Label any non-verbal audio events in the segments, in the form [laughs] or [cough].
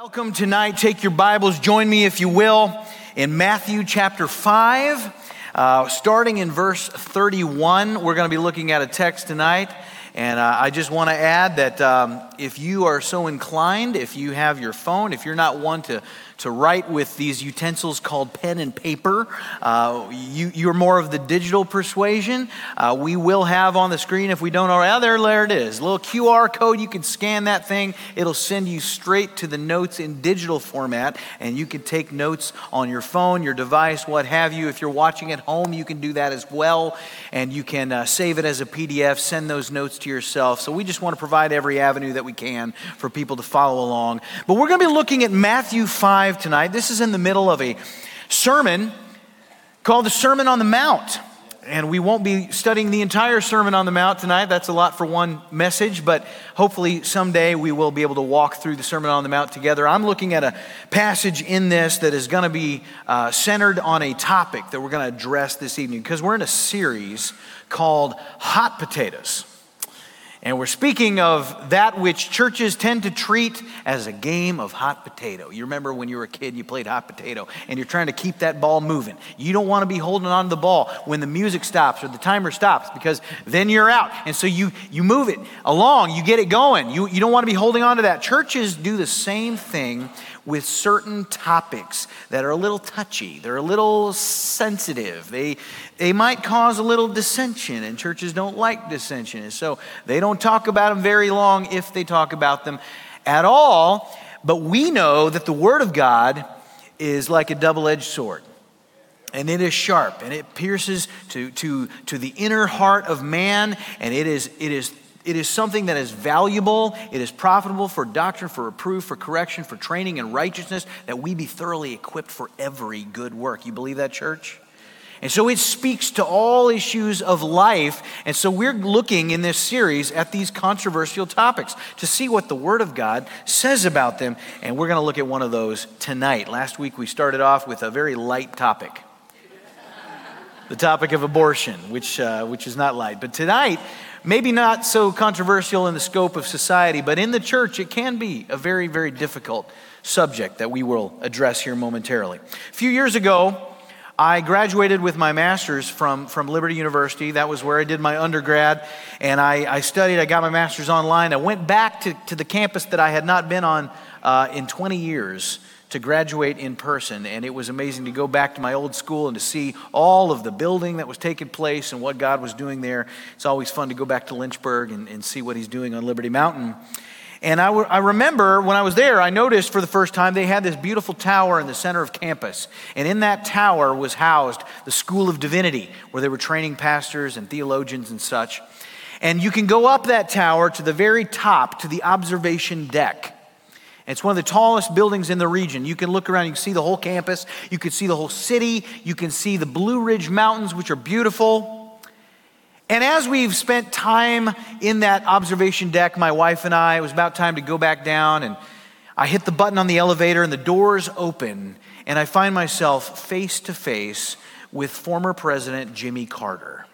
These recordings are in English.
Welcome tonight. Take your Bibles, join me if you will, in Matthew chapter 5, uh, starting in verse 31. We're going to be looking at a text tonight. And uh, I just want to add that um, if you are so inclined, if you have your phone, if you're not one to to write with these utensils called pen and paper. Uh, you, are more of the digital persuasion. Uh, we will have on the screen, if we don't already, oh, there, there it is. A little QR code. You can scan that thing. It'll send you straight to the notes in digital format, and you can take notes on your phone, your device, what have you. If you're watching at home, you can do that as well, and you can uh, save it as a PDF, send those notes to yourself. So we just want to provide every avenue that we can for people to follow along. But we're going to be looking at Matthew 5 5 tonight. This is in the middle of a sermon called the Sermon on the Mount. And we won't be studying the entire Sermon on the Mount tonight. That's a lot for one message, but hopefully someday we will be able to walk through the Sermon on the Mount together. I'm looking at a passage in this that is going to be uh, centered on a topic that we're going to address this evening because we're in a series called Hot Potatoes. And we're speaking of that which churches tend to treat as a game of hot potato. You remember when you were a kid, you played hot potato, and you're trying to keep that ball moving. You don't want to be holding on to the ball when the music stops or the timer stops because then you're out. And so you, you move it along, you get it going. You, you don't want to be holding on to that. Churches do the same thing with certain topics that are a little touchy, they're a little sensitive. They, they might cause a little dissension, and churches don't like dissension. And so they don't talk about them very long if they talk about them at all. But we know that the Word of God is like a double edged sword and it is sharp and it pierces to, to, to the inner heart of man and it is, it is it is something that is valuable, it is profitable for doctrine, for reproof, for correction, for training in righteousness, that we be thoroughly equipped for every good work. You believe that, church? And so it speaks to all issues of life. And so we're looking in this series at these controversial topics to see what the Word of God says about them. And we're going to look at one of those tonight. Last week we started off with a very light topic the topic of abortion, which, uh, which is not light. But tonight, maybe not so controversial in the scope of society, but in the church, it can be a very, very difficult subject that we will address here momentarily. A few years ago, I graduated with my master's from, from Liberty University. That was where I did my undergrad. And I, I studied, I got my master's online. I went back to, to the campus that I had not been on uh, in 20 years to graduate in person. And it was amazing to go back to my old school and to see all of the building that was taking place and what God was doing there. It's always fun to go back to Lynchburg and, and see what He's doing on Liberty Mountain. And I, w- I remember when I was there, I noticed for the first time they had this beautiful tower in the center of campus. And in that tower was housed the School of Divinity, where they were training pastors and theologians and such. And you can go up that tower to the very top to the observation deck. It's one of the tallest buildings in the region. You can look around, you can see the whole campus, you can see the whole city, you can see the Blue Ridge Mountains, which are beautiful. And as we've spent time in that observation deck, my wife and I, it was about time to go back down, and I hit the button on the elevator, and the doors open, and I find myself face to face with former President Jimmy Carter.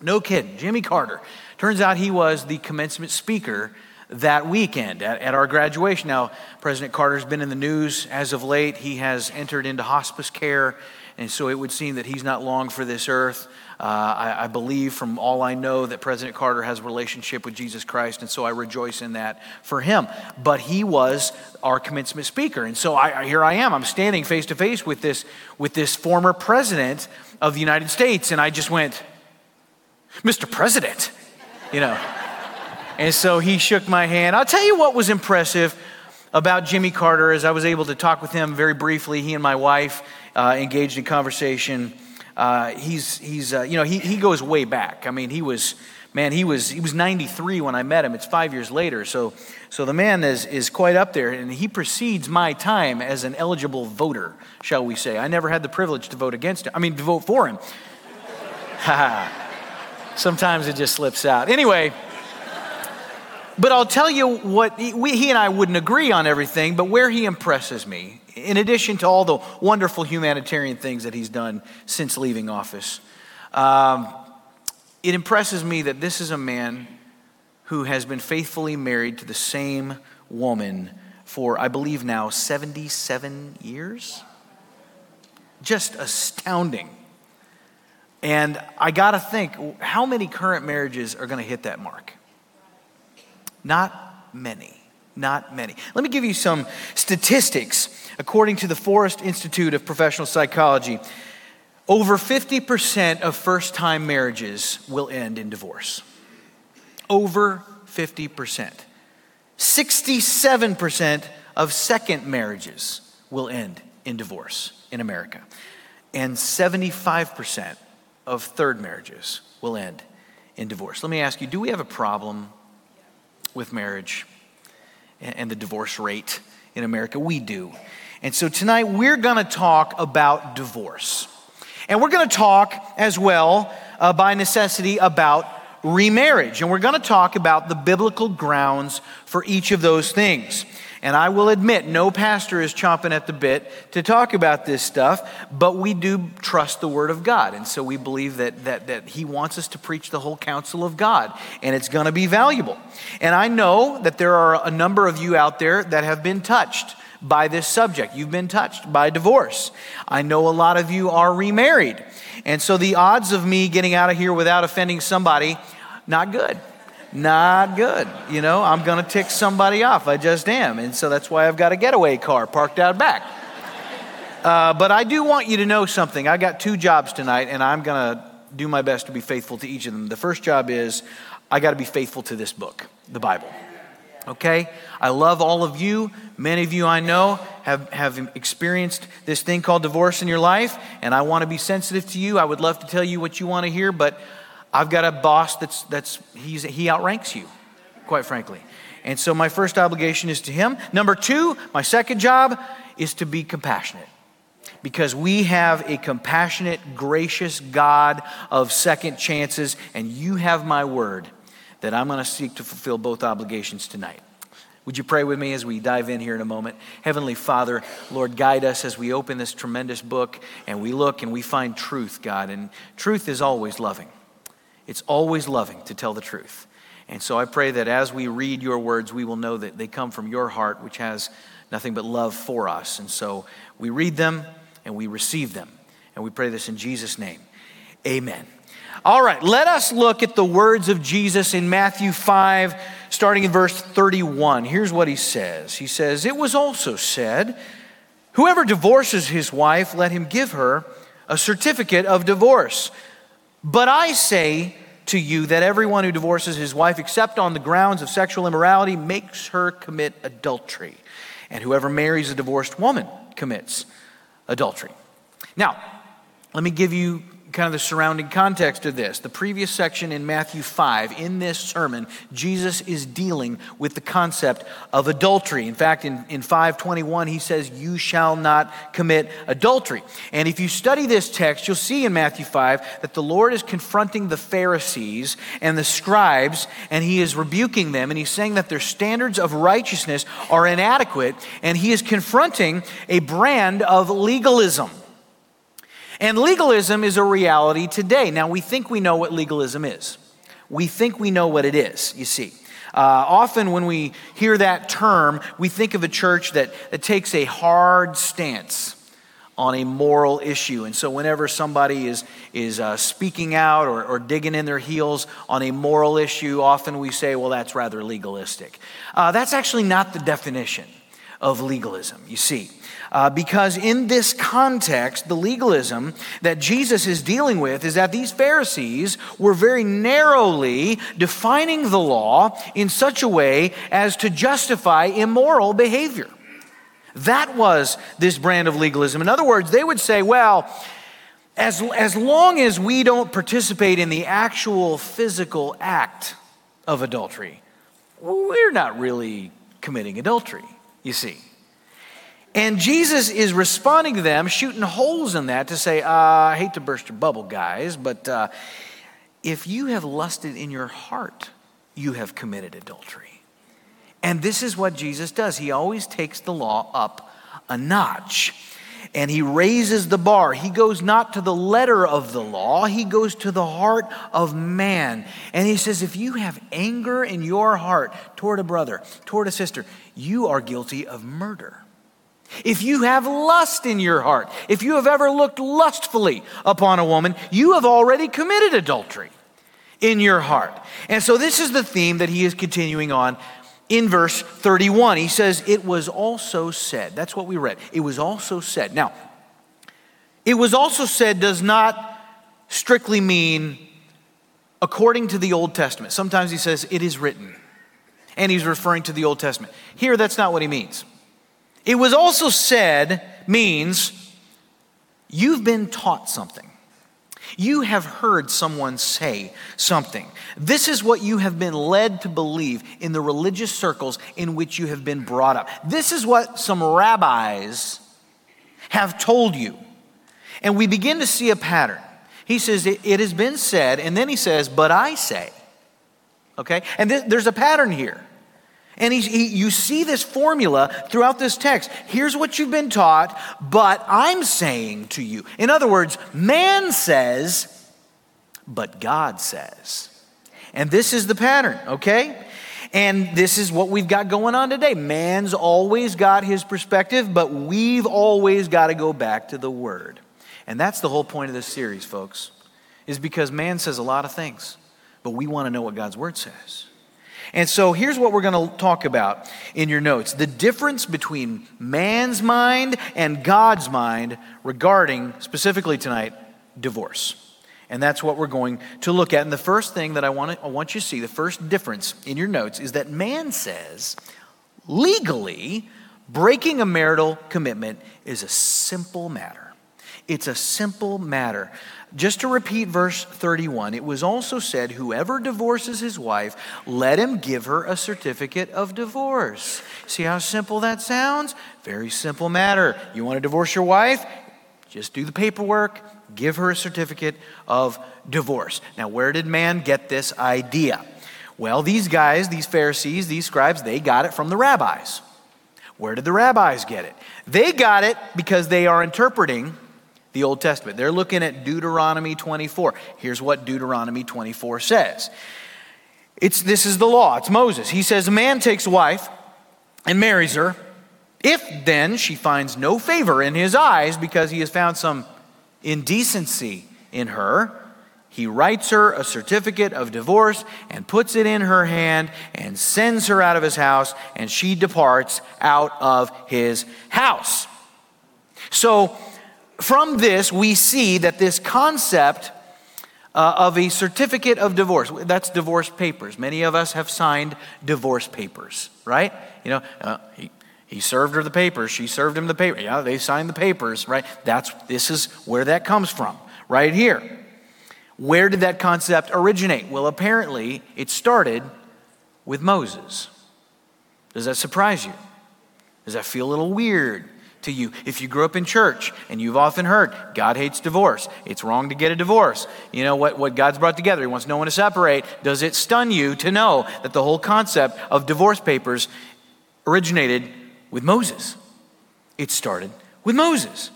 No kidding, Jimmy Carter. Turns out he was the commencement speaker that weekend at, at, our graduation. Now, President Carter's been in the news as of late. He has entered into hospice care, and so it would seem that he's not long for this earth. Uh, I, I, believe from all I know that President Carter has a relationship with Jesus Christ, and so I rejoice in that for him. But he was our commencement speaker, and so I, here I am. I'm standing face to face with this with this former president of the United States, and I just went, "Mr. President," you know. And so he shook my hand. I'll tell you what was impressive about Jimmy Carter as I was able to talk with him very briefly. He and my wife uh, engaged in conversation. Uh, he's, he's uh, you know, he, he goes way back. I mean, he was, man, he was, he was 93 when I met him. It's five years later. So, so the man is, is quite up there, and he precedes my time as an eligible voter, shall we say. I never had the privilege to vote against him, I mean, to vote for him. [laughs] Sometimes it just slips out. Anyway, but I'll tell you what, we, he and I wouldn't agree on everything, but where he impresses me, in addition to all the wonderful humanitarian things that he's done since leaving office, um, it impresses me that this is a man who has been faithfully married to the same woman for, I believe now, 77 years. Just astounding. And I got to think how many current marriages are going to hit that mark? Not many. Not many. Let me give you some statistics. According to the Forest Institute of Professional Psychology, over 50% of first time marriages will end in divorce. Over 50%. 67% of second marriages will end in divorce in America. And 75% of third marriages will end in divorce. Let me ask you do we have a problem with marriage and the divorce rate in America? We do. And so tonight we're going to talk about divorce. And we're going to talk as well, uh, by necessity, about remarriage. And we're going to talk about the biblical grounds for each of those things. And I will admit, no pastor is chomping at the bit to talk about this stuff, but we do trust the Word of God. And so we believe that, that, that He wants us to preach the whole counsel of God, and it's going to be valuable. And I know that there are a number of you out there that have been touched by this subject. You've been touched by divorce. I know a lot of you are remarried. And so the odds of me getting out of here without offending somebody, not good not good. You know, I'm going to tick somebody off. I just am. And so that's why I've got a getaway car parked out back. Uh, but I do want you to know something. I got two jobs tonight, and I'm going to do my best to be faithful to each of them. The first job is I got to be faithful to this book, the Bible. Okay? I love all of you. Many of you I know have, have experienced this thing called divorce in your life, and I want to be sensitive to you. I would love to tell you what you want to hear, but I've got a boss that's, that's he's, he outranks you, quite frankly. And so my first obligation is to him. Number two, my second job is to be compassionate. Because we have a compassionate, gracious God of second chances, and you have my word that I'm going to seek to fulfill both obligations tonight. Would you pray with me as we dive in here in a moment? Heavenly Father, Lord, guide us as we open this tremendous book and we look and we find truth, God. And truth is always loving. It's always loving to tell the truth. And so I pray that as we read your words, we will know that they come from your heart, which has nothing but love for us. And so we read them and we receive them. And we pray this in Jesus' name. Amen. All right, let us look at the words of Jesus in Matthew 5, starting in verse 31. Here's what he says He says, It was also said, Whoever divorces his wife, let him give her a certificate of divorce. But I say to you that everyone who divorces his wife, except on the grounds of sexual immorality, makes her commit adultery. And whoever marries a divorced woman commits adultery. Now, let me give you kind of the surrounding context of this. The previous section in Matthew 5, in this sermon, Jesus is dealing with the concept of adultery. In fact, in, in 521, he says, You shall not commit adultery. And if you study this text, you'll see in Matthew 5 that the Lord is confronting the Pharisees and the scribes, and he is rebuking them, and he's saying that their standards of righteousness are inadequate, and he is confronting a brand of legalism. And legalism is a reality today. Now, we think we know what legalism is. We think we know what it is, you see. Uh, often, when we hear that term, we think of a church that, that takes a hard stance on a moral issue. And so, whenever somebody is, is uh, speaking out or, or digging in their heels on a moral issue, often we say, well, that's rather legalistic. Uh, that's actually not the definition of legalism, you see. Uh, because in this context, the legalism that Jesus is dealing with is that these Pharisees were very narrowly defining the law in such a way as to justify immoral behavior. That was this brand of legalism. In other words, they would say, well, as, as long as we don't participate in the actual physical act of adultery, we're not really committing adultery, you see. And Jesus is responding to them, shooting holes in that to say, uh, I hate to burst your bubble, guys, but uh, if you have lusted in your heart, you have committed adultery. And this is what Jesus does. He always takes the law up a notch. and he raises the bar. He goes not to the letter of the law, he goes to the heart of man. And he says, if you have anger in your heart toward a brother, toward a sister, you are guilty of murder. If you have lust in your heart, if you have ever looked lustfully upon a woman, you have already committed adultery in your heart. And so this is the theme that he is continuing on in verse 31. He says, It was also said. That's what we read. It was also said. Now, it was also said does not strictly mean according to the Old Testament. Sometimes he says, It is written. And he's referring to the Old Testament. Here, that's not what he means. It was also said means you've been taught something. You have heard someone say something. This is what you have been led to believe in the religious circles in which you have been brought up. This is what some rabbis have told you. And we begin to see a pattern. He says, It has been said, and then he says, But I say. Okay? And th- there's a pattern here. And he, you see this formula throughout this text. Here's what you've been taught, but I'm saying to you. In other words, man says, but God says. And this is the pattern, okay? And this is what we've got going on today. Man's always got his perspective, but we've always got to go back to the Word. And that's the whole point of this series, folks, is because man says a lot of things, but we want to know what God's Word says. And so here's what we're going to talk about in your notes the difference between man's mind and God's mind regarding, specifically tonight, divorce. And that's what we're going to look at. And the first thing that I want, to, I want you to see, the first difference in your notes, is that man says legally, breaking a marital commitment is a simple matter. It's a simple matter. Just to repeat verse 31, it was also said, Whoever divorces his wife, let him give her a certificate of divorce. See how simple that sounds? Very simple matter. You want to divorce your wife? Just do the paperwork, give her a certificate of divorce. Now, where did man get this idea? Well, these guys, these Pharisees, these scribes, they got it from the rabbis. Where did the rabbis get it? They got it because they are interpreting the Old Testament. They're looking at Deuteronomy 24. Here's what Deuteronomy 24 says. It's, this is the law. It's Moses. He says, A man takes a wife and marries her. If then she finds no favor in his eyes because he has found some indecency in her, he writes her a certificate of divorce and puts it in her hand and sends her out of his house, and she departs out of his house. So, from this, we see that this concept uh, of a certificate of divorce, that's divorce papers. Many of us have signed divorce papers, right? You know, uh, he, he served her the papers, she served him the paper. Yeah, they signed the papers, right? That's, this is where that comes from, right here. Where did that concept originate? Well, apparently, it started with Moses. Does that surprise you? Does that feel a little weird? To you. If you grew up in church and you've often heard, God hates divorce, it's wrong to get a divorce. You know what, what God's brought together, He wants no one to separate. Does it stun you to know that the whole concept of divorce papers originated with Moses? It started with Moses.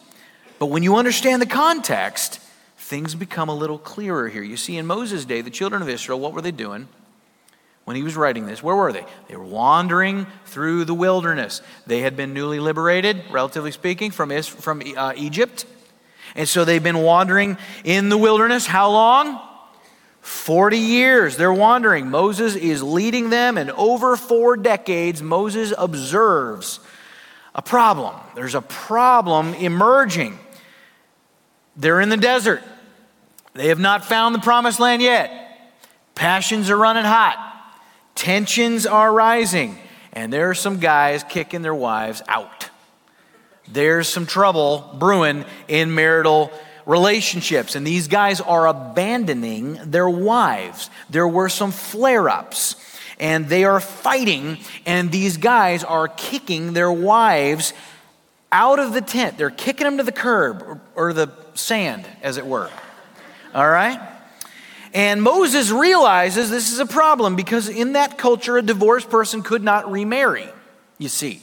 But when you understand the context, things become a little clearer here. You see, in Moses' day, the children of Israel, what were they doing? When he was writing this. Where were they? They were wandering through the wilderness. They had been newly liberated, relatively speaking, from, from uh, Egypt. And so they've been wandering in the wilderness. How long? 40 years. They're wandering. Moses is leading them, and over four decades, Moses observes a problem. There's a problem emerging. They're in the desert. They have not found the promised land yet. Passions are running hot. Tensions are rising, and there are some guys kicking their wives out. There's some trouble brewing in marital relationships, and these guys are abandoning their wives. There were some flare ups, and they are fighting, and these guys are kicking their wives out of the tent. They're kicking them to the curb or, or the sand, as it were. All right? And Moses realizes this is a problem because in that culture, a divorced person could not remarry, you see.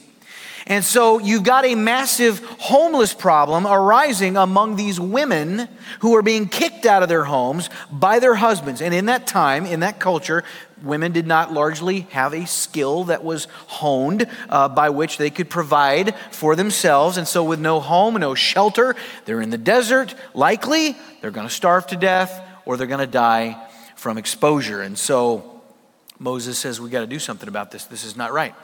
And so you've got a massive homeless problem arising among these women who are being kicked out of their homes by their husbands. And in that time, in that culture, women did not largely have a skill that was honed uh, by which they could provide for themselves. And so, with no home, no shelter, they're in the desert. Likely, they're going to starve to death or they're going to die from exposure. And so, Moses says, We got to do something about this. This is not right.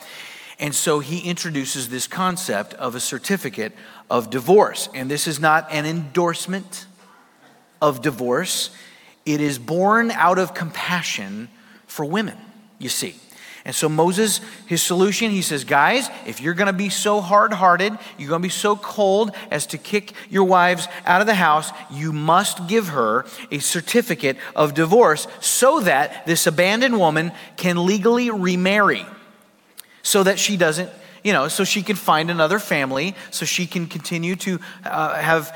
And so he introduces this concept of a certificate of divorce. And this is not an endorsement of divorce, it is born out of compassion for women, you see. And so Moses, his solution, he says, guys, if you're going to be so hard hearted, you're going to be so cold as to kick your wives out of the house, you must give her a certificate of divorce so that this abandoned woman can legally remarry. So that she doesn't you know so she can find another family so she can continue to uh, have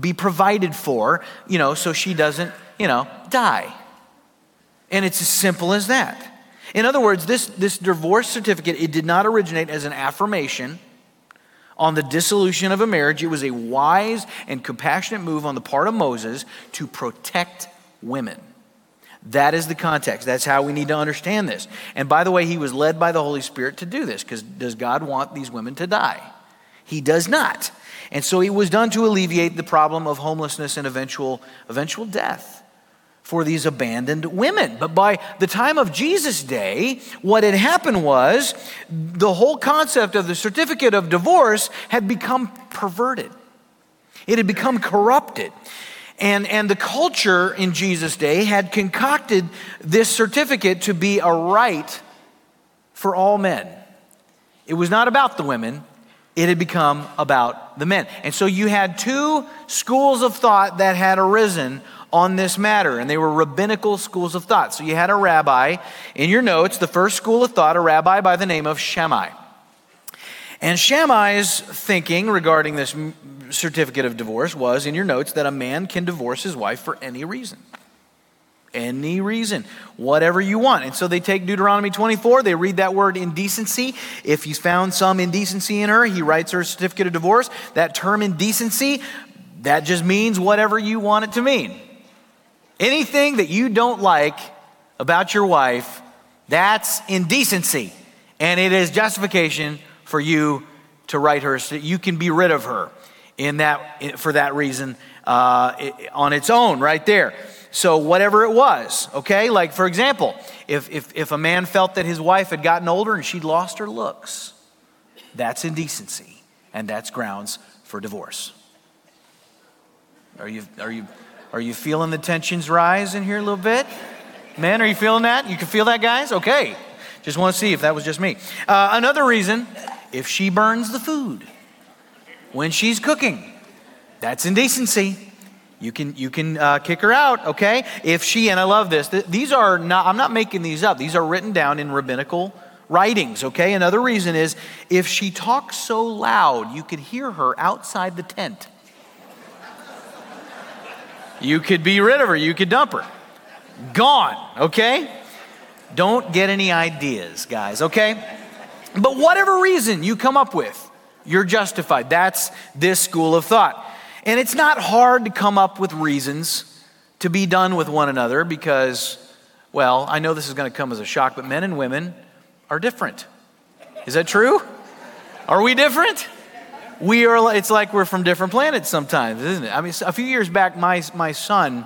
be provided for you know so she doesn't you know die. And it's as simple as that in other words this this divorce certificate it did not originate as an affirmation on the dissolution of a marriage it was a wise and compassionate move on the part of moses to protect women that is the context. That's how we need to understand this. And by the way, he was led by the Holy Spirit to do this because does God want these women to die? He does not. And so it was done to alleviate the problem of homelessness and eventual, eventual death for these abandoned women. But by the time of Jesus' day, what had happened was the whole concept of the certificate of divorce had become perverted, it had become corrupted. And, and the culture in Jesus' day had concocted this certificate to be a right for all men. It was not about the women, it had become about the men. And so you had two schools of thought that had arisen on this matter, and they were rabbinical schools of thought. So you had a rabbi in your notes, the first school of thought, a rabbi by the name of Shammai. And Shammai's thinking regarding this certificate of divorce was in your notes that a man can divorce his wife for any reason. Any reason, whatever you want. And so they take Deuteronomy 24, they read that word indecency. If he's found some indecency in her, he writes her a certificate of divorce. That term indecency, that just means whatever you want it to mean. Anything that you don't like about your wife, that's indecency. And it is justification for you to write her. So you can be rid of her in that, for that reason uh, on its own, right there. So, whatever it was, okay? Like, for example, if, if, if a man felt that his wife had gotten older and she'd lost her looks, that's indecency, and that's grounds for divorce. Are you, are you, are you feeling the tensions rise in here a little bit? Men, are you feeling that? You can feel that, guys? Okay. Just want to see if that was just me. Uh, another reason if she burns the food when she's cooking. That's indecency. You can, you can uh, kick her out, okay? If she, and I love this, th- these are not, I'm not making these up, these are written down in rabbinical writings, okay? Another reason is if she talks so loud, you could hear her outside the tent. You could be rid of her, you could dump her. Gone, okay? Don't get any ideas, guys, okay? But whatever reason you come up with, you're justified. That's this school of thought. And it's not hard to come up with reasons to be done with one another because, well, I know this is going to come as a shock, but men and women are different. Is that true? Are we different? We are, it's like we're from different planets sometimes, isn't it? I mean, a few years back, my, my son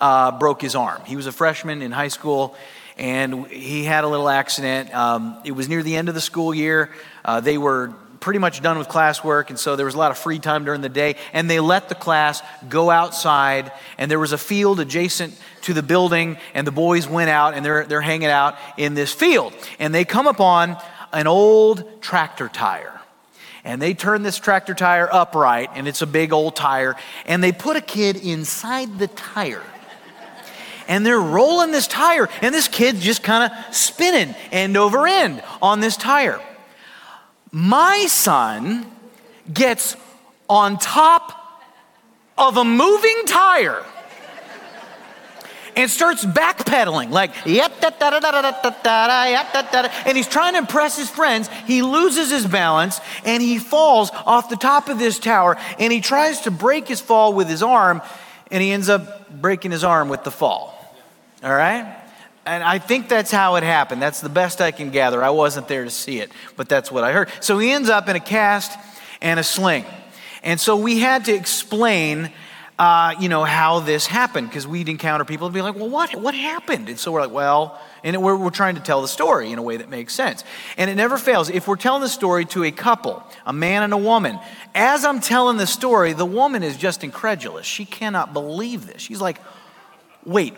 uh, broke his arm. He was a freshman in high school and he had a little accident. Um, it was near the end of the school year. Uh, they were pretty much done with classwork, and so there was a lot of free time during the day. And they let the class go outside, and there was a field adjacent to the building, and the boys went out and they're, they're hanging out in this field. And they come upon an old tractor tire. And they turn this tractor tire upright, and it's a big old tire, and they put a kid inside the tire and they're rolling this tire, and this kid's just kind of spinning end over end on this tire. My son gets on top of a moving tire and starts backpedaling, like, yep, da, da, da, da, da, da, da, da yep, da, da, da. And he's trying to impress his friends. He loses his balance and he falls off the top of this tower and he tries to break his fall with his arm and he ends up breaking his arm with the fall. All right? And I think that's how it happened. That's the best I can gather. I wasn't there to see it, but that's what I heard. So he ends up in a cast and a sling. And so we had to explain uh, you know, how this happened because we'd encounter people and be like, well, what, what happened? And so we're like, well, and we're, we're trying to tell the story in a way that makes sense. And it never fails. If we're telling the story to a couple, a man and a woman, as I'm telling the story, the woman is just incredulous. She cannot believe this. She's like, wait,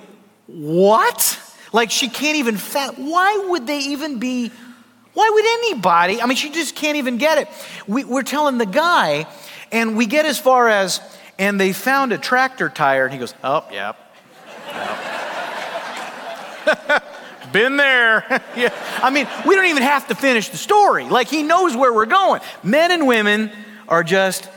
what? Like she can't even fathom. Why would they even be? Why would anybody? I mean, she just can't even get it. We, we're telling the guy, and we get as far as, and they found a tractor tire, and he goes, oh, yep. yep. [laughs] Been there. [laughs] yeah. I mean, we don't even have to finish the story. Like, he knows where we're going. Men and women are just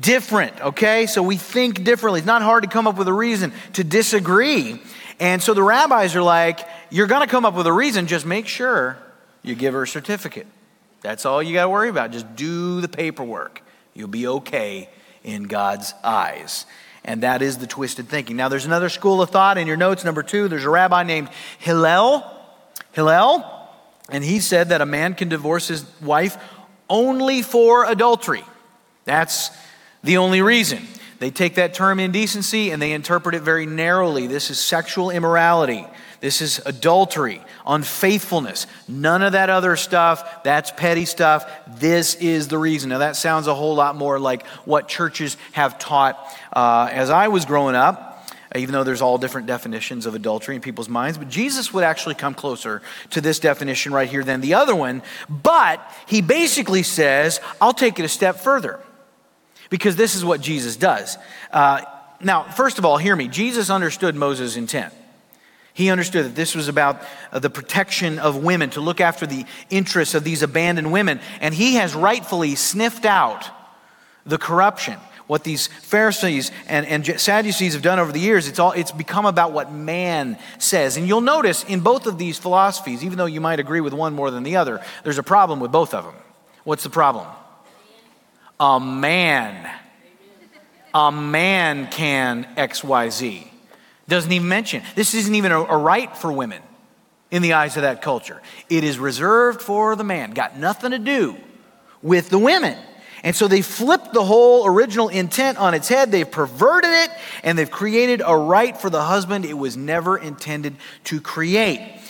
different, okay? So we think differently. It's not hard to come up with a reason to disagree. And so the rabbis are like, You're going to come up with a reason, just make sure you give her a certificate. That's all you got to worry about. Just do the paperwork. You'll be okay in God's eyes. And that is the twisted thinking. Now, there's another school of thought in your notes, number two. There's a rabbi named Hillel. Hillel, and he said that a man can divorce his wife only for adultery. That's the only reason. They take that term indecency and they interpret it very narrowly. This is sexual immorality. This is adultery, unfaithfulness. None of that other stuff. That's petty stuff. This is the reason. Now, that sounds a whole lot more like what churches have taught uh, as I was growing up even though there's all different definitions of adultery in people's minds. But Jesus would actually come closer to this definition right here than the other one. But he basically says, I'll take it a step further because this is what Jesus does. Uh, now, first of all, hear me. Jesus understood Moses' intent. He understood that this was about uh, the protection of women, to look after the interests of these abandoned women. And he has rightfully sniffed out the corruption. What these Pharisees and, and Sadducees have done over the years, it's, all, it's become about what man says. And you'll notice in both of these philosophies, even though you might agree with one more than the other, there's a problem with both of them. What's the problem? A man. A man can XYZ. Doesn't even mention. This isn't even a, a right for women in the eyes of that culture. It is reserved for the man. Got nothing to do with the women. And so they flipped the whole original intent on its head. They've perverted it and they've created a right for the husband it was never intended to create.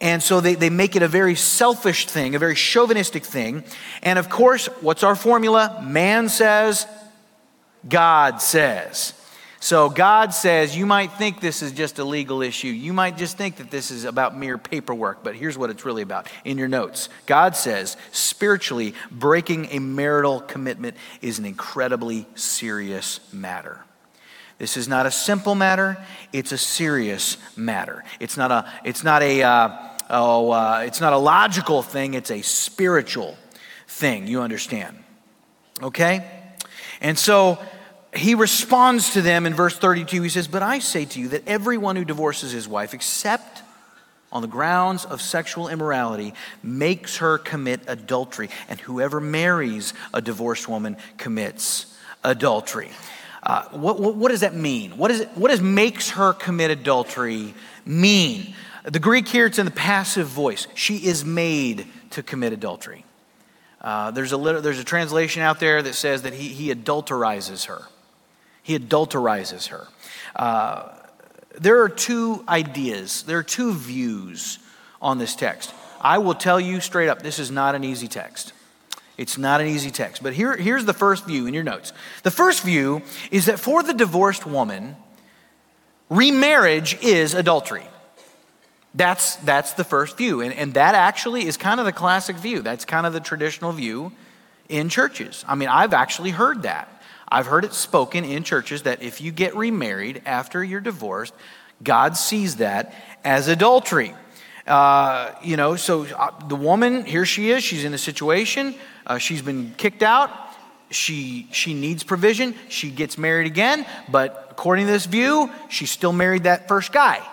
And so they, they make it a very selfish thing, a very chauvinistic thing. And of course, what's our formula? Man says, God says. So God says, you might think this is just a legal issue. You might just think that this is about mere paperwork, but here's what it's really about in your notes. God says, spiritually, breaking a marital commitment is an incredibly serious matter. This is not a simple matter, it's a serious matter. It's not a, it's not a, uh, oh, uh, it's not a logical thing, it's a spiritual thing. You understand? Okay? And so, he responds to them in verse 32. He says, But I say to you that everyone who divorces his wife, except on the grounds of sexual immorality, makes her commit adultery. And whoever marries a divorced woman commits adultery. Uh, what, what, what, does that mean? What, is it, what does makes her commit adultery mean? The Greek here, it's in the passive voice. She is made to commit adultery. Uh, there's, a there's a translation out there that says that he, he adulterizes her. He adulterizes her. Uh, there are two ideas, there are two views on this text. I will tell you straight up, this is not an easy text. It's not an easy text. But here, here's the first view in your notes. The first view is that for the divorced woman, remarriage is adultery. That's, that's the first view. And, and that actually is kind of the classic view. That's kind of the traditional view in churches. I mean, I've actually heard that. I've heard it spoken in churches that if you get remarried after you're divorced, God sees that as adultery. Uh, you know, so uh, the woman, here she is, she's in a situation, uh, she's been kicked out, she, she needs provision, she gets married again, but according to this view, she still married that first guy.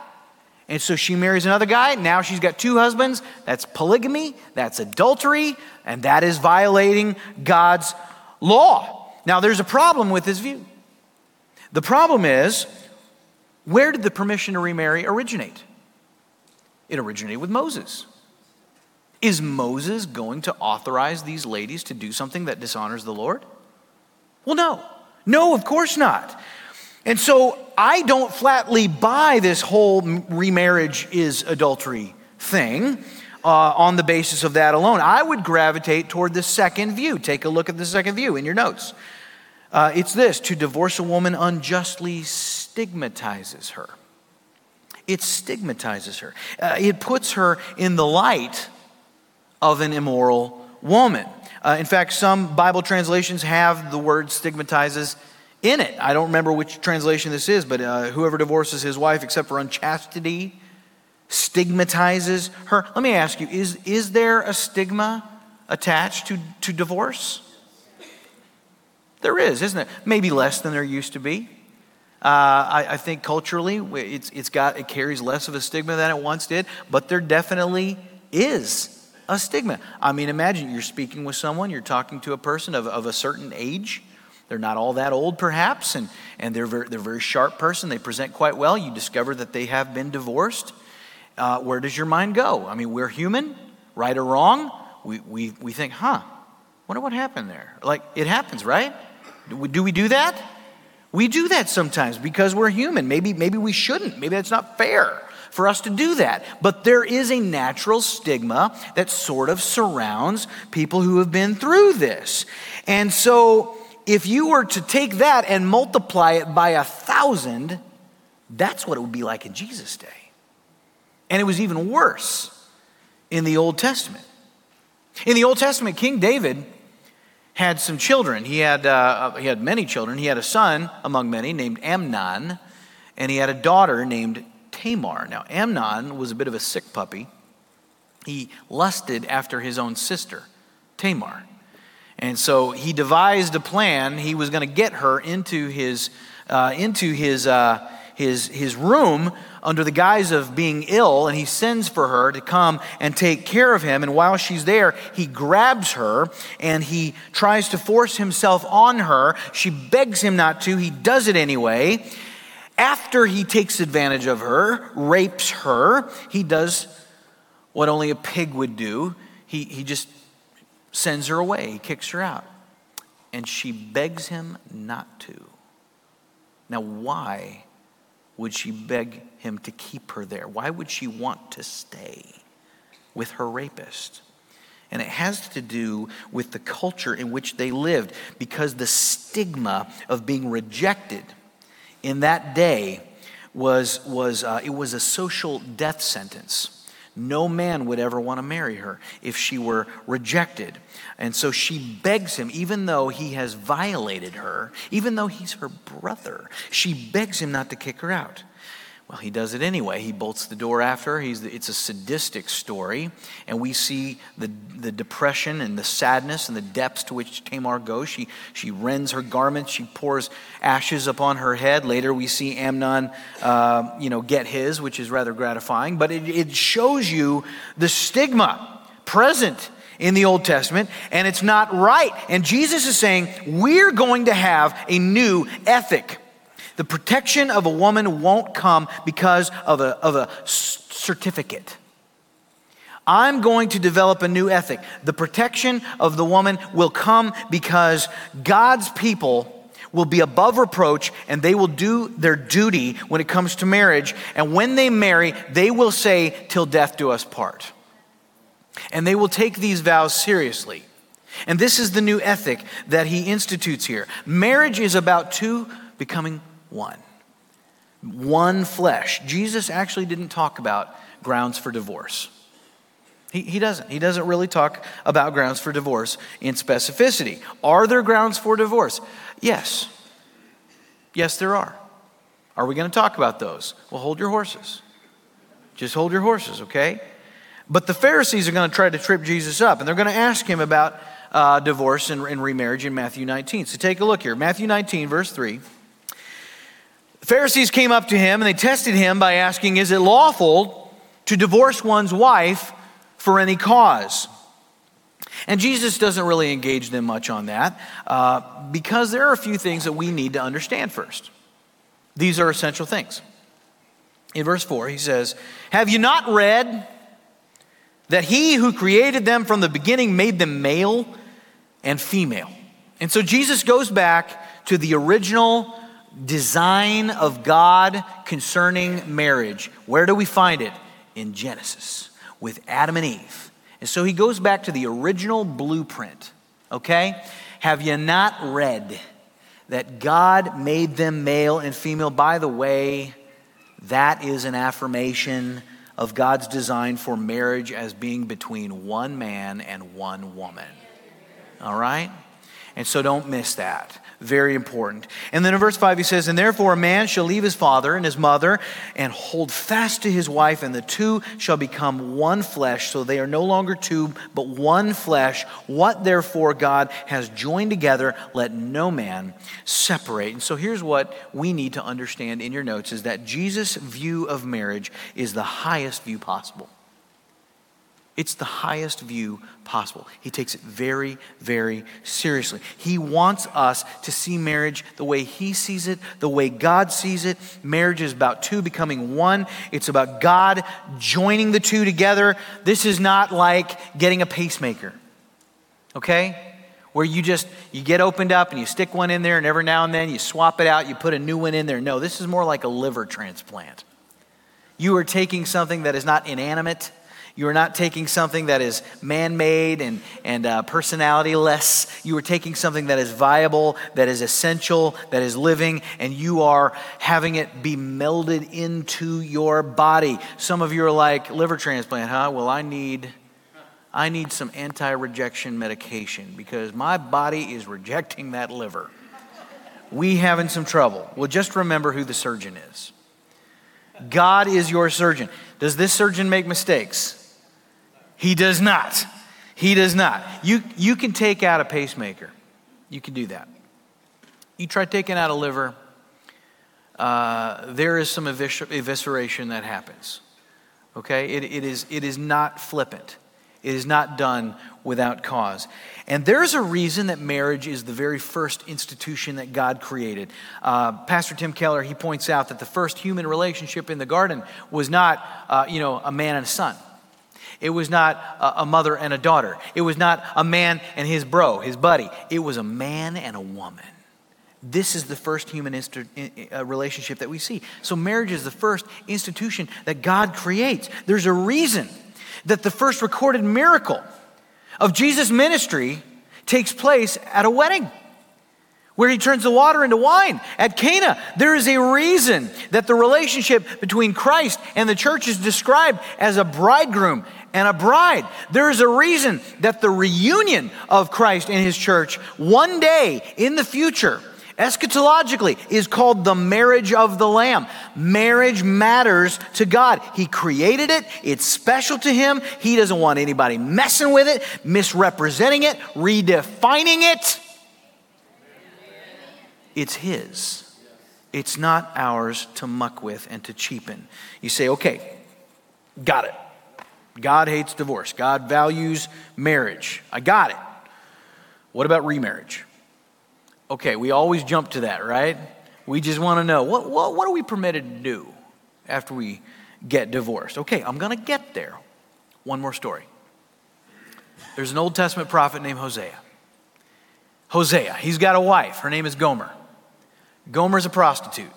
And so she marries another guy. Now she's got two husbands. That's polygamy, that's adultery, and that is violating God's law. Now, there's a problem with this view. The problem is where did the permission to remarry originate? It originated with Moses. Is Moses going to authorize these ladies to do something that dishonors the Lord? Well, no. No, of course not. And so I don't flatly buy this whole remarriage is adultery thing uh, on the basis of that alone. I would gravitate toward the second view. Take a look at the second view in your notes. Uh, it's this to divorce a woman unjustly stigmatizes her. It stigmatizes her, uh, it puts her in the light of an immoral woman. Uh, in fact, some Bible translations have the word stigmatizes in it. I don't remember which translation this is, but uh, whoever divorces his wife except for unchastity stigmatizes her. Let me ask you is, is there a stigma attached to, to divorce? There is, isn't it? Maybe less than there used to be. Uh, I, I, think culturally, it's, it's got, it carries less of a stigma than it once did, but there definitely is a stigma. I mean, imagine you're speaking with someone, you're talking to a person of, of a certain age. They're not all that old, perhaps, and, and they're, very, they're a very sharp person. They present quite well. You discover that they have been divorced. Uh, where does your mind go? I mean, we're human, right or wrong. We, we, we think, huh, wonder what happened there. Like, it happens, right? Do we, do that? We do that sometimes because we're human. Maybe, maybe we shouldn't. Maybe that's not fair for us to do that. But there is a natural stigma that sort of surrounds people who have been through this. And so, if you were to take that and multiply it by a thousand, that's what it would be like in Jesus' day. And it was even worse in the Old Testament. In the Old Testament, King David had some children. He had, uh, he had many children. He had a son among many named Amnon, and he had a daughter named Tamar. Now, Amnon was a bit of a sick puppy. He lusted after his own sister, Tamar. And so he devised a plan. He was going to get her into his, uh, into his, uh, his, his room under the guise of being ill, and he sends for her to come and take care of him. And while she's there, he grabs her and he tries to force himself on her. She begs him not to. He does it anyway. After he takes advantage of her, rapes her, he does what only a pig would do. He, he just sends her away, he kicks her out. And she begs him not to. Now, why would she beg him to keep her there? Why would she want to stay with her rapist? And it has to do with the culture in which they lived because the stigma of being rejected in that day was, was uh, it was a social death sentence. No man would ever want to marry her if she were rejected. And so she begs him, even though he has violated her, even though he's her brother, she begs him not to kick her out. Well, he does it anyway. He bolts the door after her. It's a sadistic story. And we see the, the depression and the sadness and the depths to which Tamar goes. She, she rends her garments. She pours ashes upon her head. Later, we see Amnon, uh, you know, get his, which is rather gratifying. But it, it shows you the stigma present in the Old Testament, and it's not right. And Jesus is saying, we're going to have a new ethic. The protection of a woman won't come because of a, of a certificate. I'm going to develop a new ethic. The protection of the woman will come because God's people will be above reproach and they will do their duty when it comes to marriage. And when they marry, they will say, Till death do us part. And they will take these vows seriously. And this is the new ethic that he institutes here. Marriage is about two becoming one. One flesh. Jesus actually didn't talk about grounds for divorce. He, he doesn't. He doesn't really talk about grounds for divorce in specificity. Are there grounds for divorce? Yes. Yes, there are. Are we going to talk about those? Well, hold your horses. Just hold your horses, okay? But the Pharisees are going to try to trip Jesus up, and they're going to ask him about uh, divorce and, and remarriage in Matthew 19. So take a look here. Matthew 19, verse 3. Pharisees came up to him and they tested him by asking, Is it lawful to divorce one's wife for any cause? And Jesus doesn't really engage them much on that uh, because there are a few things that we need to understand first. These are essential things. In verse 4, he says, Have you not read that he who created them from the beginning made them male and female? And so Jesus goes back to the original design of God concerning marriage. Where do we find it? In Genesis with Adam and Eve. And so he goes back to the original blueprint, okay? Have you not read that God made them male and female? By the way, that is an affirmation of God's design for marriage as being between one man and one woman. All right? And so don't miss that. Very important. And then in verse 5, he says, And therefore a man shall leave his father and his mother and hold fast to his wife, and the two shall become one flesh. So they are no longer two, but one flesh. What therefore God has joined together, let no man separate. And so here's what we need to understand in your notes is that Jesus' view of marriage is the highest view possible. It's the highest view possible. He takes it very, very seriously. He wants us to see marriage the way He sees it, the way God sees it. Marriage is about two becoming one, it's about God joining the two together. This is not like getting a pacemaker, okay? Where you just you get opened up and you stick one in there and every now and then you swap it out, you put a new one in there. No, this is more like a liver transplant. You are taking something that is not inanimate you are not taking something that is man made and, and uh, personality less. You are taking something that is viable, that is essential, that is living, and you are having it be melded into your body. Some of you are like, liver transplant, huh? Well, I need. I need some anti rejection medication because my body is rejecting that liver. We having some trouble. Well, just remember who the surgeon is. God is your surgeon. Does this surgeon make mistakes? He does not. He does not. You, you can take out a pacemaker. You can do that. You try taking out a liver, uh, there is some evis- evisceration that happens. Okay? It, it, is, it is not flippant, it is not done without cause. And there's a reason that marriage is the very first institution that God created. Uh, Pastor Tim Keller, he points out that the first human relationship in the garden was not, uh, you know, a man and a son. It was not a mother and a daughter. It was not a man and his bro, his buddy. It was a man and a woman. This is the first human uh, relationship that we see. So, marriage is the first institution that God creates. There's a reason that the first recorded miracle of Jesus' ministry takes place at a wedding where he turns the water into wine at Cana. There is a reason that the relationship between Christ and the church is described as a bridegroom and a bride. There is a reason that the reunion of Christ and his church one day in the future, eschatologically, is called the marriage of the Lamb. Marriage matters to God. He created it, it's special to him. He doesn't want anybody messing with it, misrepresenting it, redefining it. It's his. It's not ours to muck with and to cheapen. You say, okay, got it. God hates divorce. God values marriage. I got it. What about remarriage? Okay, we always jump to that, right? We just want to know what, what, what are we permitted to do after we get divorced? Okay, I'm going to get there. One more story. There's an Old Testament prophet named Hosea. Hosea, he's got a wife. Her name is Gomer. Gomer's a prostitute.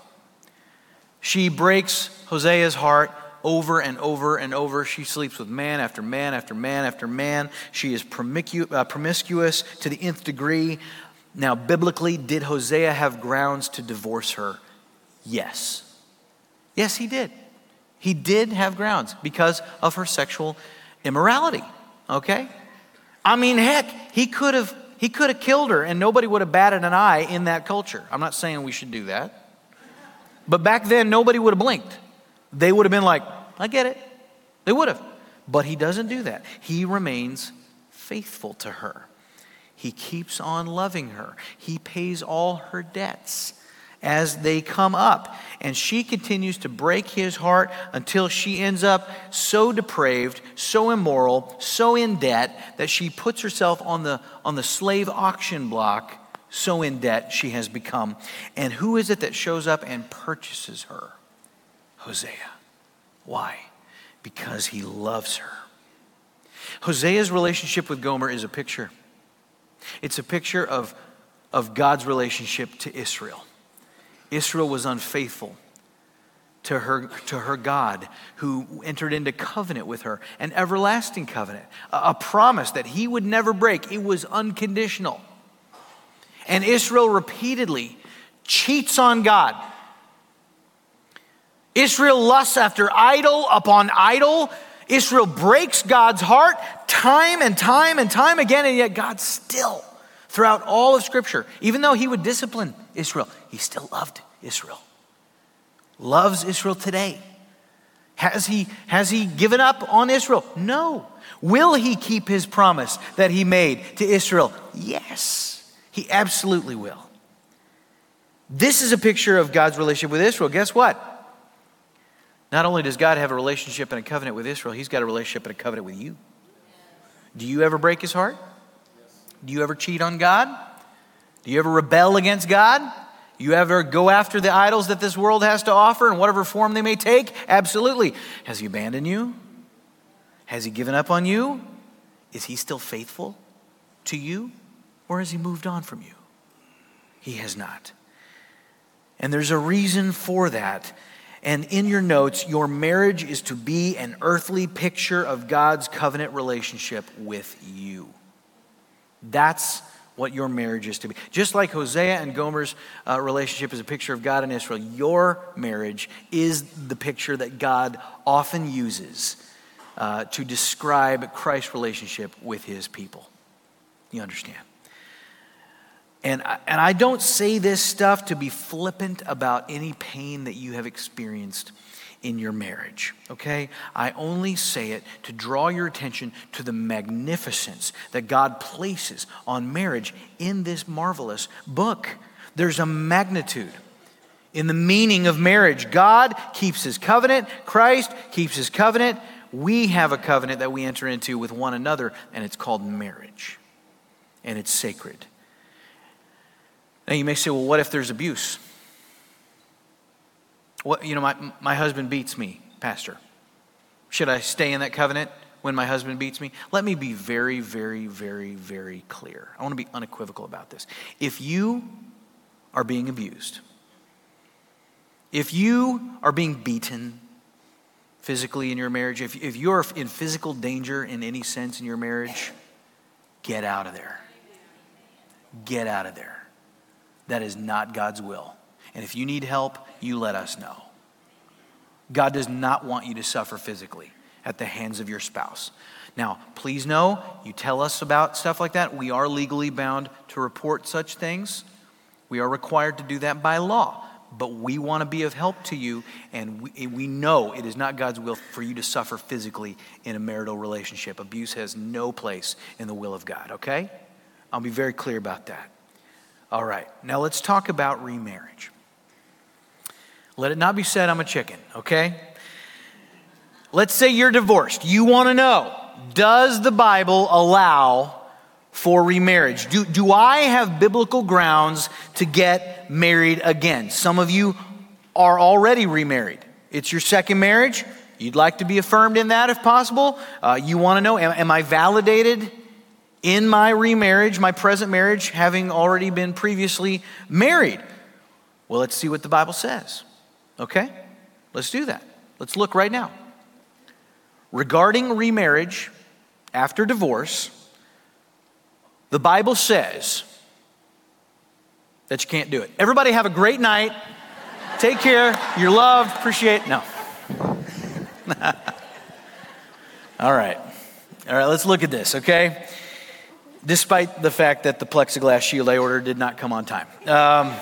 She breaks Hosea's heart over and over and over. She sleeps with man after man after man after man. She is uh, promiscuous to the nth degree. Now, biblically, did Hosea have grounds to divorce her? Yes. Yes, he did. He did have grounds because of her sexual immorality. Okay? I mean, heck, he could have he could have killed her and nobody would have batted an eye in that culture. I'm not saying we should do that. But back then nobody would have blinked they would have been like, I get it. They would have. But he doesn't do that. He remains faithful to her. He keeps on loving her. He pays all her debts. as they come up. And she continues to break his heart until she ends up so depraved, so immoral, so in debt that she puts herself on the, on the slave auction block, so in debt she has become. And who is it that shows up and purchases her? Hosea. Why? Because he loves her. Hosea's relationship with Gomer is a picture. It's a picture of, of God's relationship to Israel. Israel was unfaithful to her, to her God, who entered into covenant with her, an everlasting covenant, a, a promise that he would never break. It was unconditional. And Israel repeatedly cheats on God. Israel lusts after idol upon idol. Israel breaks God's heart time and time and time again, and yet God still, throughout all of Scripture, even though He would discipline Israel, He still loved Israel. Loves Israel today. Has he, has he given up on Israel? No. Will he keep his promise that he made to Israel? Yes, he absolutely will. This is a picture of God's relationship with Israel. Guess what? Not only does God have a relationship and a covenant with Israel, he's got a relationship and a covenant with you. Do you ever break his heart? Do you ever cheat on God? Do you ever rebel against God? You ever go after the idols that this world has to offer in whatever form they may take? Absolutely. Has he abandoned you? Has he given up on you? Is he still faithful to you? Or has he moved on from you? He has not. And there's a reason for that. And in your notes, your marriage is to be an earthly picture of God's covenant relationship with you. That's what your marriage is to be. Just like Hosea and Gomer's uh, relationship is a picture of God and Israel, your marriage is the picture that God often uses uh, to describe Christ's relationship with his people. You understand? And I, and I don't say this stuff to be flippant about any pain that you have experienced in your marriage, okay? I only say it to draw your attention to the magnificence that God places on marriage in this marvelous book. There's a magnitude in the meaning of marriage. God keeps his covenant, Christ keeps his covenant. We have a covenant that we enter into with one another, and it's called marriage, and it's sacred. Now, you may say, well, what if there's abuse? What, you know, my, my husband beats me, Pastor. Should I stay in that covenant when my husband beats me? Let me be very, very, very, very clear. I want to be unequivocal about this. If you are being abused, if you are being beaten physically in your marriage, if, if you're in physical danger in any sense in your marriage, get out of there. Get out of there. That is not God's will. And if you need help, you let us know. God does not want you to suffer physically at the hands of your spouse. Now, please know, you tell us about stuff like that. We are legally bound to report such things. We are required to do that by law. But we want to be of help to you, and we, we know it is not God's will for you to suffer physically in a marital relationship. Abuse has no place in the will of God, okay? I'll be very clear about that. All right, now let's talk about remarriage. Let it not be said I'm a chicken, okay? Let's say you're divorced. You want to know does the Bible allow for remarriage? Do, do I have biblical grounds to get married again? Some of you are already remarried. It's your second marriage. You'd like to be affirmed in that if possible. Uh, you want to know am, am I validated in my remarriage, my present marriage, having already been previously married? Well, let's see what the Bible says. Okay? Let's do that. Let's look right now. Regarding remarriage after divorce, the Bible says that you can't do it. Everybody have a great night. Take care. You're loved. Appreciate. No. [laughs] All right. All right, let's look at this, okay? Despite the fact that the plexiglass shield I ordered did not come on time. Um,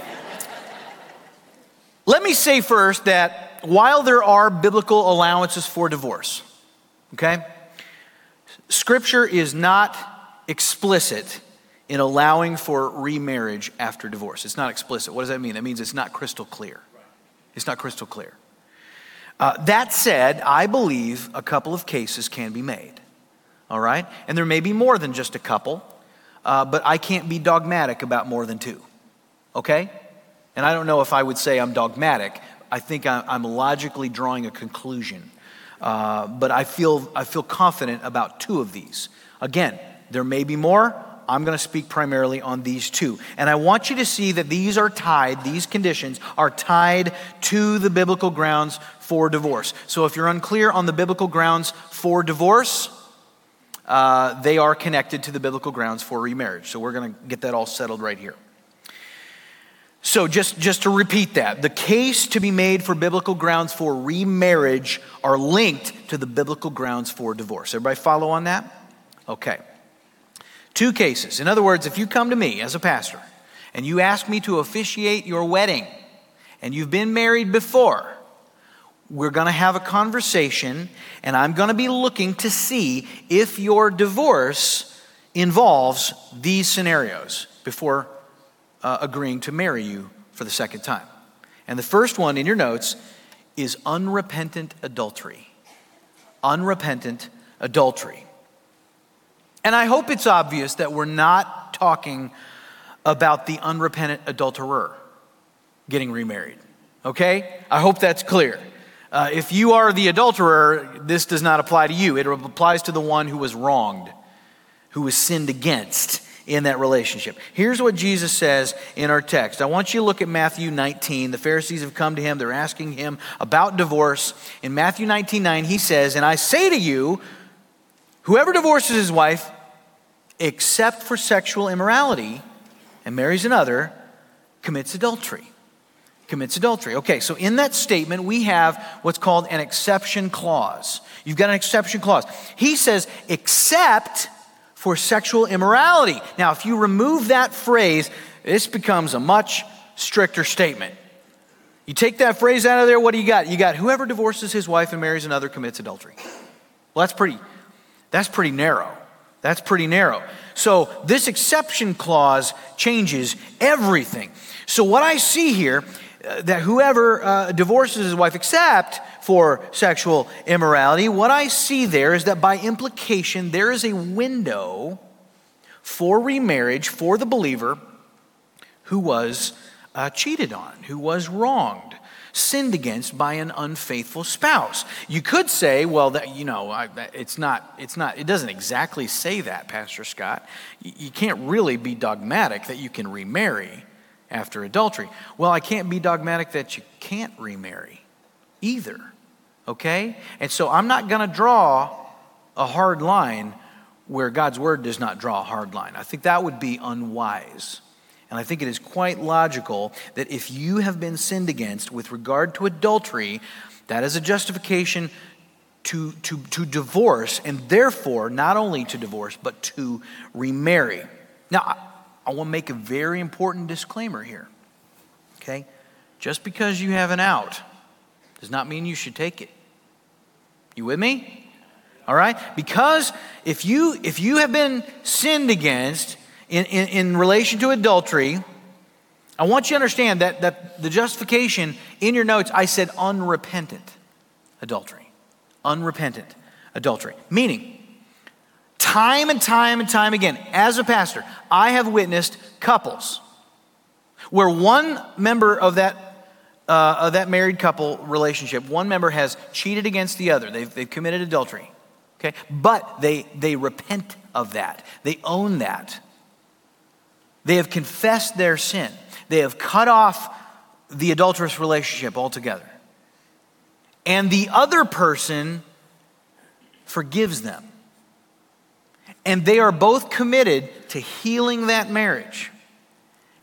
let me say first that while there are biblical allowances for divorce, okay, Scripture is not explicit in allowing for remarriage after divorce. It's not explicit. What does that mean? That means it's not crystal clear. It's not crystal clear. Uh, that said, I believe a couple of cases can be made. All right? And there may be more than just a couple, uh, but I can't be dogmatic about more than two. Okay? And I don't know if I would say I'm dogmatic. I think I'm logically drawing a conclusion. Uh, but I feel, I feel confident about two of these. Again, there may be more. I'm going to speak primarily on these two. And I want you to see that these are tied, these conditions are tied to the biblical grounds for divorce. So if you're unclear on the biblical grounds for divorce, uh, they are connected to the biblical grounds for remarriage. So we're going to get that all settled right here. So, just, just to repeat that, the case to be made for biblical grounds for remarriage are linked to the biblical grounds for divorce. Everybody follow on that? Okay. Two cases. In other words, if you come to me as a pastor and you ask me to officiate your wedding and you've been married before, we're going to have a conversation and I'm going to be looking to see if your divorce involves these scenarios before uh, agreeing to marry you for the second time. And the first one in your notes is unrepentant adultery. Unrepentant adultery. And I hope it's obvious that we're not talking about the unrepentant adulterer getting remarried. Okay? I hope that's clear. Uh, if you are the adulterer, this does not apply to you. It applies to the one who was wronged, who was sinned against in that relationship. Here's what Jesus says in our text. I want you to look at Matthew 19. The Pharisees have come to him, they're asking him about divorce. In Matthew 19 9, he says, And I say to you, whoever divorces his wife, except for sexual immorality, and marries another, commits adultery. Commits adultery. Okay, so in that statement, we have what's called an exception clause. You've got an exception clause. He says, except for sexual immorality. Now, if you remove that phrase, this becomes a much stricter statement. You take that phrase out of there, what do you got? You got whoever divorces his wife and marries another commits adultery. Well, that's pretty that's pretty narrow. That's pretty narrow. So, this exception clause changes everything. So, what I see here that whoever uh, divorces his wife except for sexual immorality, what I see there is that by implication, there is a window for remarriage for the believer who was uh, cheated on, who was wronged, sinned against by an unfaithful spouse. You could say, well, that, you know, I, it's not, it's not, it doesn't exactly say that, Pastor Scott. You can't really be dogmatic that you can remarry after adultery. Well, I can't be dogmatic that you can't remarry either okay? And so I'm not going to draw a hard line where God's word does not draw a hard line. I think that would be unwise. And I think it is quite logical that if you have been sinned against with regard to adultery, that is a justification to, to, to divorce, and therefore, not only to divorce, but to remarry. Now, I, want to make a very important disclaimer here. Okay? Just because you have an out does not mean you should take it. You with me? All right? Because if you if you have been sinned against in, in, in relation to adultery, I want you to understand that, that the justification in your notes, I said unrepentant adultery. Unrepentant adultery. Meaning, time and time and time again, as a pastor, I have witnessed couples where one member of that uh, of that married couple relationship, one member has cheated against the other. They've, they've committed adultery. Okay? But they, they repent of that. They own that. They have confessed their sin. They have cut off the adulterous relationship altogether. And the other person forgives them. And they are both committed to healing that marriage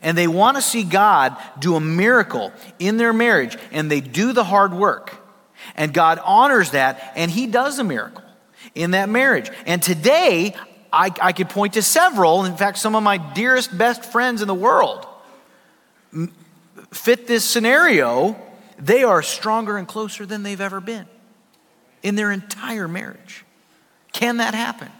and they want to see God do a miracle in their marriage, and they do the hard work. And God honors that, and He does a miracle in that marriage. And today, I, I could point to several, in fact, some of my dearest, best friends in the world fit this scenario. They are stronger and closer than they've ever been in their entire marriage. Can that happen?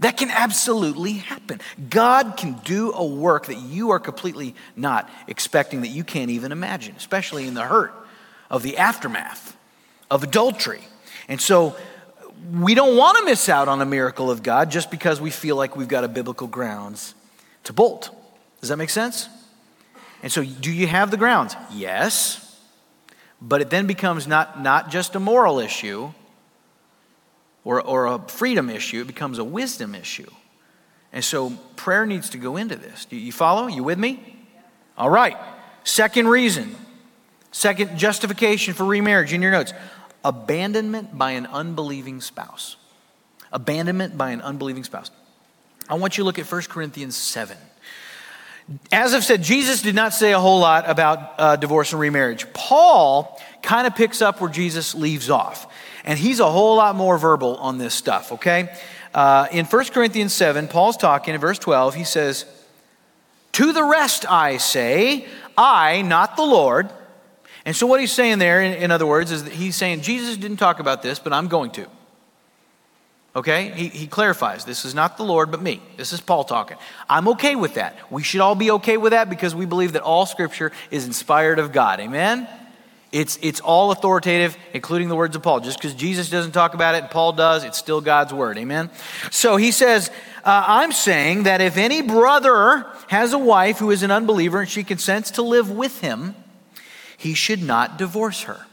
That can absolutely happen. God can do a work that you are completely not expecting, that you can't even imagine, especially in the hurt of the aftermath of adultery. And so we don't want to miss out on a miracle of God just because we feel like we've got a biblical grounds to bolt. Does that make sense? And so, do you have the grounds? Yes. But it then becomes not, not just a moral issue or, or a freedom issue, it becomes a wisdom issue. And so, prayer needs to go into this. Do you follow? You with me? All right. Second reason, second justification for remarriage in your notes abandonment by an unbelieving spouse. Abandonment by an unbelieving spouse. I want you to look at 1 Corinthians 7. As I've said, Jesus did not say a whole lot about uh, divorce and remarriage. Paul kind of picks up where Jesus leaves off, and he's a whole lot more verbal on this stuff, okay? Uh, in 1 Corinthians 7, Paul's talking in verse 12, he says, To the rest I say, I, not the Lord. And so, what he's saying there, in, in other words, is that he's saying, Jesus didn't talk about this, but I'm going to. Okay? He, he clarifies this is not the Lord, but me. This is Paul talking. I'm okay with that. We should all be okay with that because we believe that all scripture is inspired of God. Amen? It's, it's all authoritative, including the words of Paul. Just because Jesus doesn't talk about it and Paul does, it's still God's word. Amen? So he says, uh, I'm saying that if any brother has a wife who is an unbeliever and she consents to live with him, he should not divorce her.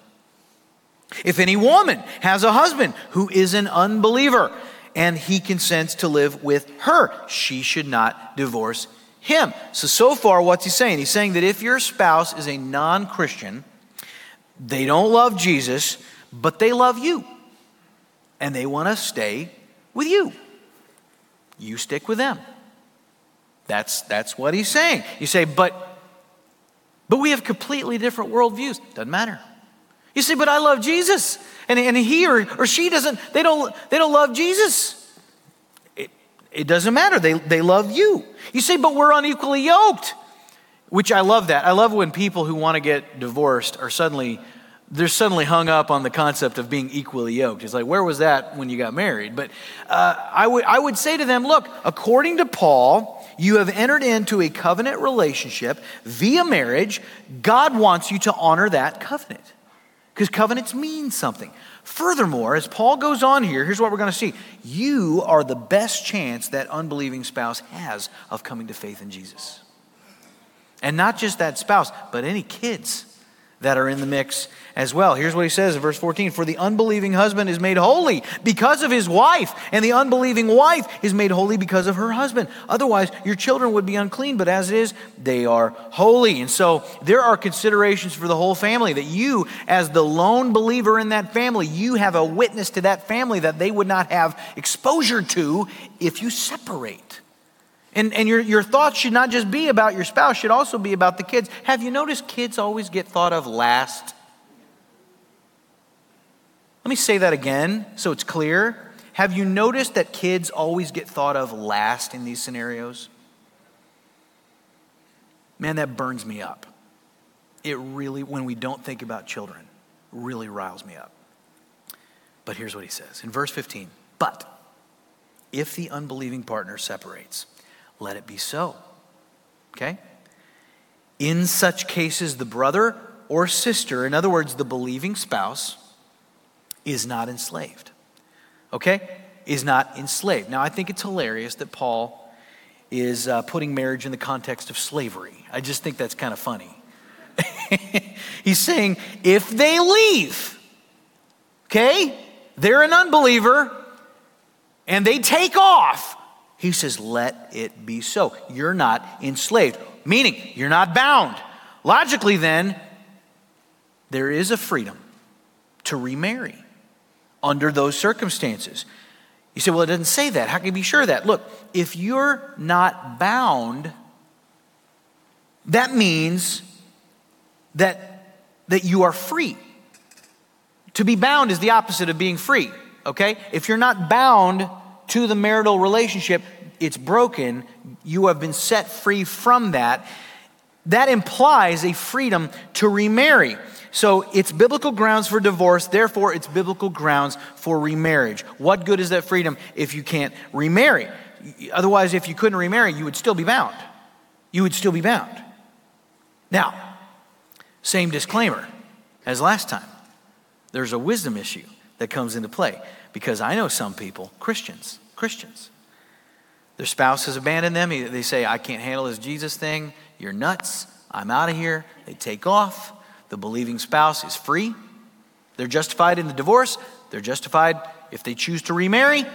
If any woman has a husband who is an unbeliever and he consents to live with her, she should not divorce him. So, so far, what's he saying? He's saying that if your spouse is a non Christian, they don't love Jesus, but they love you. And they want to stay with you. You stick with them. That's, that's what he's saying. You say, but, but we have completely different worldviews. Doesn't matter. You say, but I love Jesus. And, and he or, or she doesn't, they don't, they don't love Jesus. It, it doesn't matter. They, they love you. You say, but we're unequally yoked. Which I love that. I love when people who want to get divorced are suddenly, they're suddenly hung up on the concept of being equally yoked. It's like, where was that when you got married? But uh, I, would, I would say to them, look, according to Paul, you have entered into a covenant relationship via marriage. God wants you to honor that covenant because covenants mean something. Furthermore, as Paul goes on here, here's what we're going to see. You are the best chance that unbelieving spouse has of coming to faith in Jesus. And not just that spouse, but any kids that are in the mix as well. Here's what he says in verse 14 For the unbelieving husband is made holy because of his wife, and the unbelieving wife is made holy because of her husband. Otherwise, your children would be unclean, but as it is, they are holy. And so there are considerations for the whole family that you, as the lone believer in that family, you have a witness to that family that they would not have exposure to if you separate. And, and your, your thoughts should not just be about your spouse, should also be about the kids. Have you noticed kids always get thought of last? Let me say that again so it's clear. Have you noticed that kids always get thought of last in these scenarios? Man, that burns me up. It really, when we don't think about children, really riles me up. But here's what he says in verse 15 But if the unbelieving partner separates, let it be so. Okay? In such cases, the brother or sister, in other words, the believing spouse, is not enslaved. Okay? Is not enslaved. Now, I think it's hilarious that Paul is uh, putting marriage in the context of slavery. I just think that's kind of funny. [laughs] He's saying if they leave, okay, they're an unbeliever and they take off, he says, let it be so. You're not enslaved, meaning you're not bound. Logically, then, there is a freedom to remarry under those circumstances. You say, well, it doesn't say that. How can you be sure of that? Look, if you're not bound, that means that, that you are free. To be bound is the opposite of being free, okay? If you're not bound to the marital relationship, it's broken. You have been set free from that. that implies a freedom to remarry. So it's biblical grounds for divorce, therefore, it's biblical grounds for remarriage. What good is that freedom if you can't remarry? Otherwise, if you couldn't remarry, you would still be bound. You would still be bound. Now, same disclaimer as last time. There's a wisdom issue that comes into play because I know some people, Christians, Christians, their spouse has abandoned them. They say, I can't handle this Jesus thing. You're nuts. I'm out of here. They take off. The believing spouse is free. They're justified in the divorce. They're justified if they choose to remarry,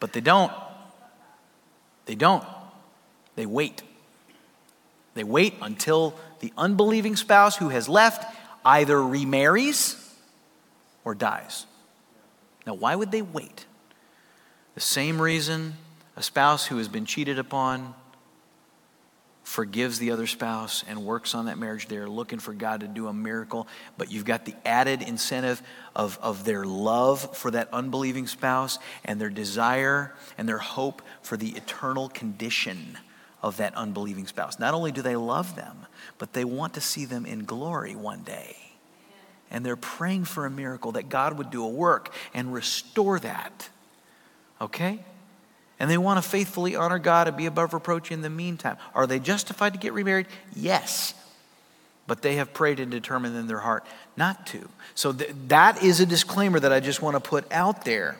but they don't. They don't. They wait. They wait until the unbelieving spouse who has left either remarries or dies. Now, why would they wait? The same reason a spouse who has been cheated upon forgives the other spouse and works on that marriage. They're looking for God to do a miracle, but you've got the added incentive of, of their love for that unbelieving spouse and their desire and their hope for the eternal condition of that unbelieving spouse. Not only do they love them, but they want to see them in glory one day. And they're praying for a miracle that God would do a work and restore that. Okay? And they want to faithfully honor God and be above reproach in the meantime. Are they justified to get remarried? Yes. But they have prayed and determined in their heart not to. So th- that is a disclaimer that I just want to put out there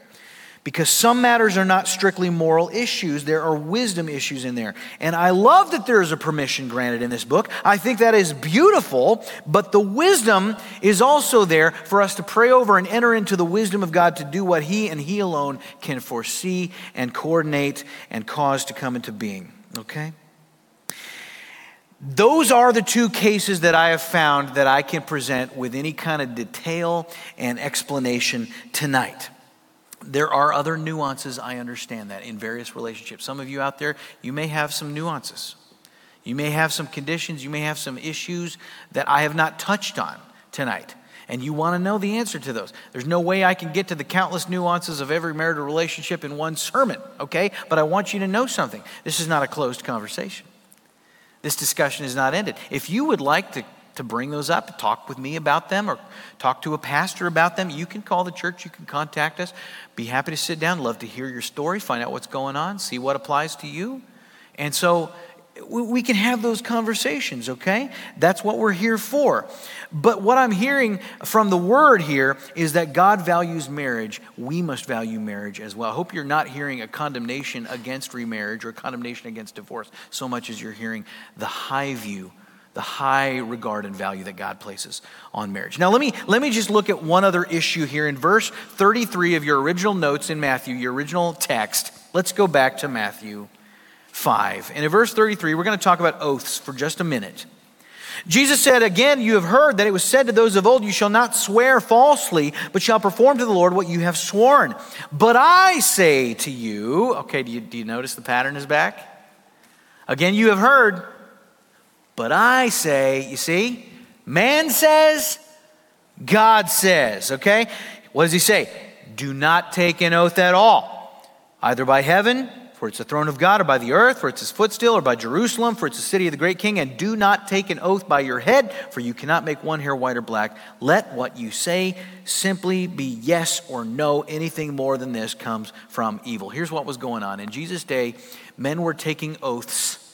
because some matters are not strictly moral issues, there are wisdom issues in there. And I love that there is a permission granted in this book. I think that is beautiful, but the wisdom is also there for us to pray over and enter into the wisdom of God to do what He and He alone can foresee and coordinate and cause to come into being. Okay? Those are the two cases that I have found that I can present with any kind of detail and explanation tonight. There are other nuances, I understand that, in various relationships. Some of you out there, you may have some nuances. You may have some conditions, you may have some issues that I have not touched on tonight. And you want to know the answer to those. There's no way I can get to the countless nuances of every marital relationship in one sermon, okay? But I want you to know something. This is not a closed conversation. This discussion is not ended. If you would like to to bring those up, talk with me about them, or talk to a pastor about them, you can call the church, you can contact us. Be happy to sit down, love to hear your story, find out what's going on, see what applies to you. And so we can have those conversations, okay? That's what we're here for. But what I'm hearing from the word here is that God values marriage. We must value marriage as well. I hope you're not hearing a condemnation against remarriage or condemnation against divorce so much as you're hearing the high view the high regard and value that God places on marriage. Now, let me, let me just look at one other issue here. In verse 33 of your original notes in Matthew, your original text, let's go back to Matthew 5. And in verse 33, we're going to talk about oaths for just a minute. Jesus said, Again, you have heard that it was said to those of old, You shall not swear falsely, but shall perform to the Lord what you have sworn. But I say to you, okay, do you, do you notice the pattern is back? Again, you have heard but I say, you see, man says, God says, okay? What does he say? Do not take an oath at all, either by heaven, for it's the throne of God, or by the earth, for it's his footstool, or by Jerusalem, for it's the city of the great king. And do not take an oath by your head, for you cannot make one hair white or black. Let what you say simply be yes or no. Anything more than this comes from evil. Here's what was going on. In Jesus' day, men were taking oaths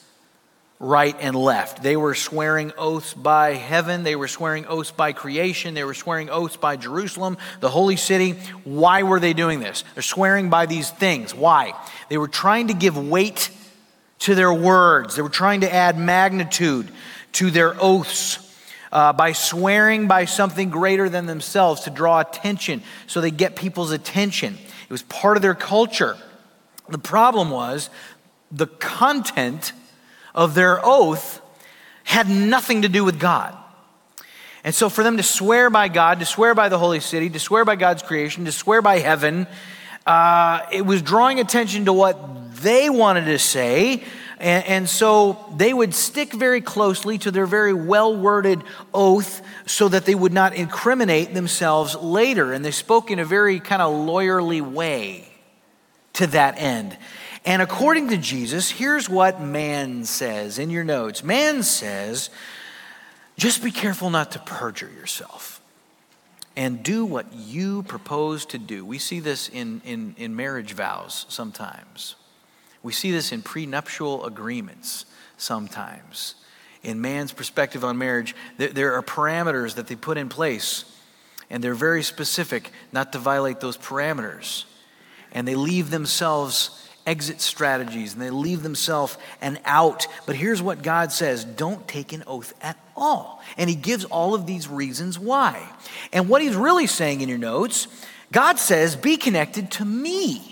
right and left. They were swearing oaths by heaven, they were swearing oaths by creation, they were swearing oaths by Jerusalem, the holy city. Why were they doing this? They're swearing by these things. Why? They were trying to give weight to their words, they were trying to add magnitude to their oaths. Uh, by swearing by something greater than themselves to draw attention so they get people's attention. It was part of their culture. The problem was the content of their oath had nothing to do with God. And so, for them to swear by God, to swear by the holy city, to swear by God's creation, to swear by heaven, uh, it was drawing attention to what they wanted to say. And, and so they would stick very closely to their very well worded oath so that they would not incriminate themselves later. And they spoke in a very kind of lawyerly way to that end. And according to Jesus, here's what man says in your notes man says, just be careful not to perjure yourself and do what you propose to do. We see this in, in, in marriage vows sometimes, we see this in prenuptial agreements sometimes. In man's perspective on marriage, there, there are parameters that they put in place, and they're very specific not to violate those parameters. And they leave themselves exit strategies and they leave themselves an out. But here's what God says don't take an oath at all. And He gives all of these reasons why. And what He's really saying in your notes, God says, be connected to me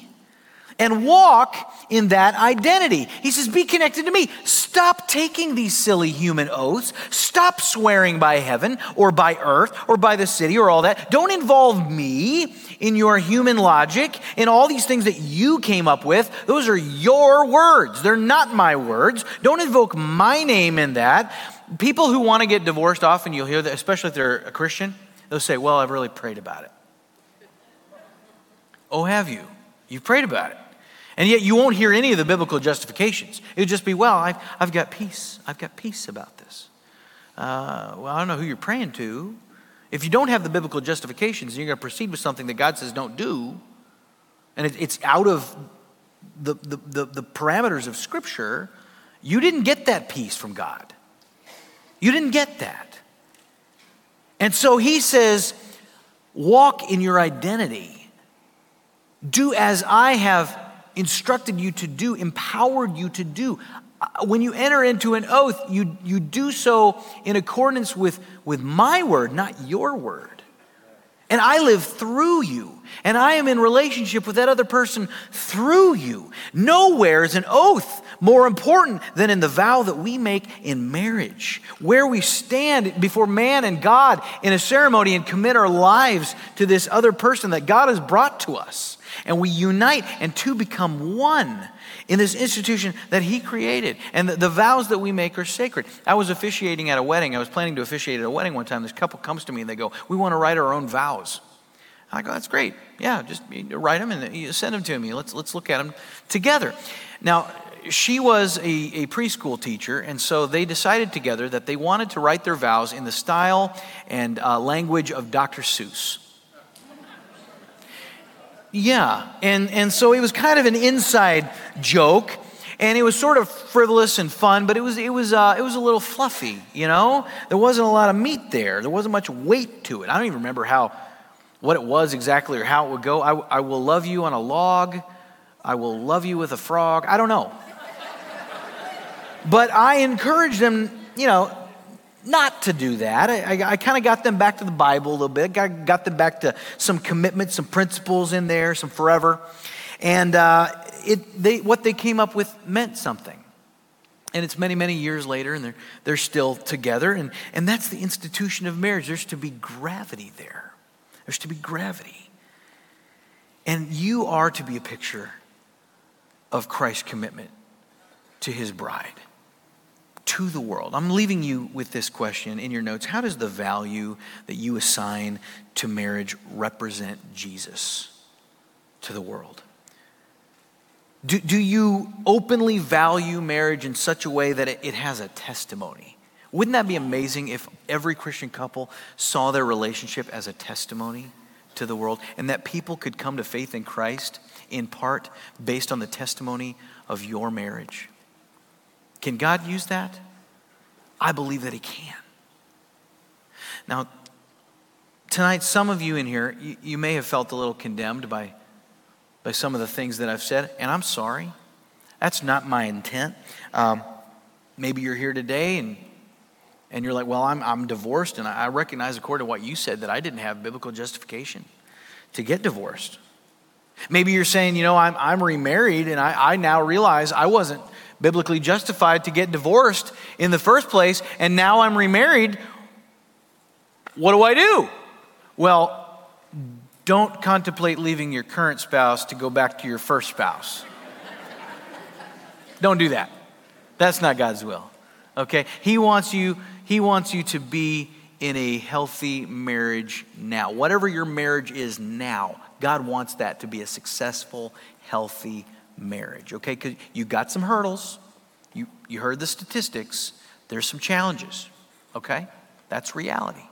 and walk in that identity. He says, Be connected to me. Stop taking these silly human oaths. Stop swearing by heaven or by earth or by the city or all that. Don't involve me in your human logic, and all these things that you came up with. Those are your words, they're not my words. Don't invoke my name in that. People who want to get divorced, often you'll hear that, especially if they're a Christian, they'll say, Well, I've really prayed about it. Oh, have you? You've prayed about it. And yet you won't hear any of the biblical justifications. It would just be, well, I've, I've got peace. I've got peace about this. Uh, well, I don't know who you're praying to. If you don't have the biblical justifications and you're going to proceed with something that God says don't do, and it, it's out of the, the, the, the parameters of Scripture, you didn't get that peace from God. You didn't get that. And so he says, walk in your identity. Do as I have instructed you to do, empowered you to do. Uh, when you enter into an oath, you, you do so in accordance with, with my word, not your word. And I live through you. And I am in relationship with that other person through you. Nowhere is an oath more important than in the vow that we make in marriage, where we stand before man and God in a ceremony and commit our lives to this other person that God has brought to us and we unite and two become one in this institution that he created. And the, the, vows that we make are sacred. I was officiating at a wedding. I was planning to officiate at a wedding one time. This couple comes to me and they go, We want to write our own vows. I go, That's great. Yeah, just write them and send them to me. Let's, let's look at them together. Now, she was a, a, preschool teacher, and so they decided together that they wanted to write their vows in the style and uh, language of Dr. Seuss. Yeah, and, and so it was kind of an inside joke, and it was sort of frivolous and fun, but it was, it, was, uh, it was a little fluffy, you know? There wasn't a lot of meat there, there wasn't much weight to it. I don't even remember how, what it was exactly or how it would go. I, I will love you on a log, I will love you with a frog. I don't know. but I encouraged them, you know, not to do that. I, I, I kind of got them back to the Bible a little bit, got, got them back to some commitments, some principles in there, some forever. And uh, it, they, what they came up with meant something. And it's many, many years later, and they're, they're still together. And, and that's the institution of marriage. There's to be gravity there. There's to be gravity. And you are to be a picture of Christ's commitment to his bride to the world. I'm leaving you with this question in your notes. How does the value that you assign to marriage represent Jesus to the world? Do, do you openly value marriage in such a way that it, it has a testimony? Wouldn't that be amazing if every Christian couple saw their relationship as a testimony to the world and that people could come to faith in Christ in part based on the testimony of your marriage? Can God use that? I believe that He can. Now, tonight, some of you in here, you, you, may have felt a little condemned by, by some of the things that I've said, and I'm sorry. That's not my intent. Um, maybe you're here today and, and you're like, well, I'm, I'm divorced, and I recognize, according to what you said, that I didn't have biblical justification to get divorced. Maybe you're saying, you know, I'm, I'm remarried, and I, I now realize I wasn't biblically justified to get divorced in the first place, and now I'm remarried. What do I do? Well, don't contemplate leaving your current spouse to go back to your first spouse. don't do that. That's not God's will. Okay? He wants you he wants you to be in a healthy marriage now. Whatever your marriage is now, God wants that to be a successful, healthy marriage, okay? Because you got some hurdles. You, you heard the statistics. There's some challenges, okay? That's reality.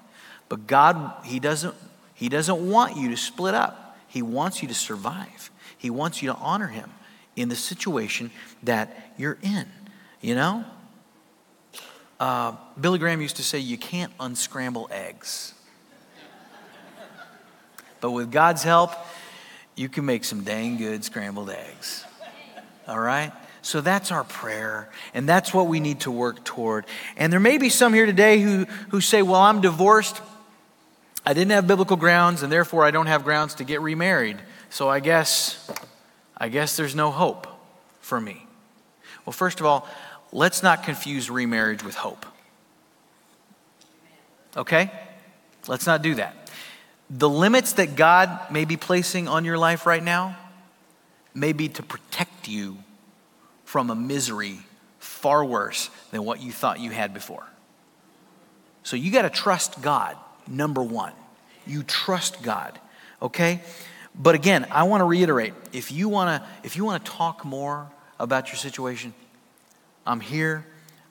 But God, He doesn't, He doesn't want you to split up. He wants you to survive. He wants you to honor Him in the situation that you're in, you know? Uh, Billy Graham used to say, You can't unscramble eggs. But with God's help, you can make some dang good scrambled eggs. All right? So that's our prayer, and that's what we need to work toward. And there may be some here today who, who say, Well, I'm divorced. I didn't have biblical grounds, and therefore I don't have grounds to get remarried. So I guess, I guess there's no hope for me. Well, first of all, let's not confuse remarriage with hope. Okay? Let's not do that. The limits that God may be placing on your life right now may be to protect you from a misery far worse than what you thought you had before. So you got to trust God, number one. You trust God, okay? But again, I want to reiterate if you want to if you want to talk more about your situation, I'm here.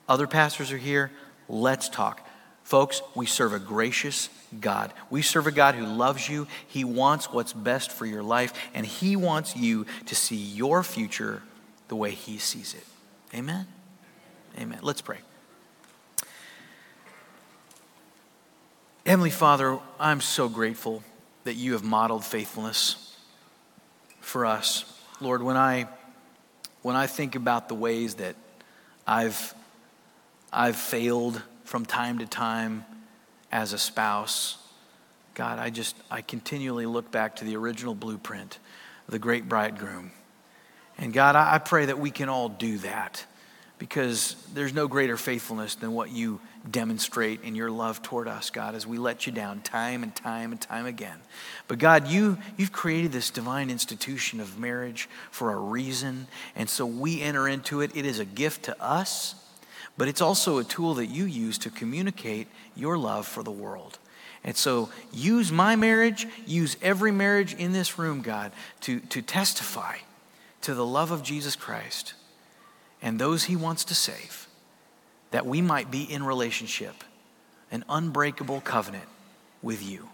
Other pastors are here. Let's talk. Folks, we serve a gracious God. We serve a God who loves you. He wants what's best for your life, and He wants you to see your future the way He sees it. Amen? Amen. Let's pray. Heavenly Father, I'm so grateful that you have modeled faithfulness for us. Lord, when I when I think about the ways that I've I've failed from time to time as a spouse. God, I just, I continually look back to the original blueprint, the great bridegroom. And God, I pray that we can all do that because there's no greater faithfulness than what you demonstrate in your love toward us, God, as we let you down time and time and time again. But God, you, you've created this divine institution of marriage for a reason. And so we enter into it. It is a gift to us but it's also a tool that you use to communicate your love for the world. And so use my marriage, use every marriage in this room, God, to, to testify to the love of Jesus Christ and those he wants to save, that we might be in relationship, an unbreakable covenant with you.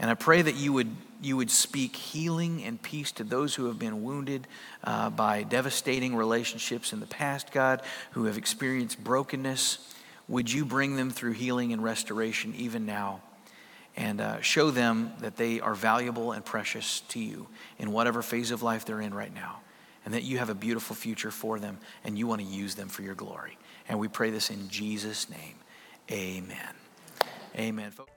And I pray that you would, you would speak healing and peace to those who have been wounded uh, by devastating relationships in the past, God, who have experienced brokenness. Would you bring them through healing and restoration even now? And uh, show them that they are valuable and precious to you in whatever phase of life they're in right now. And that you have a beautiful future for them and you want to use them for your glory. And we pray this in Jesus' name. Amen. Amen.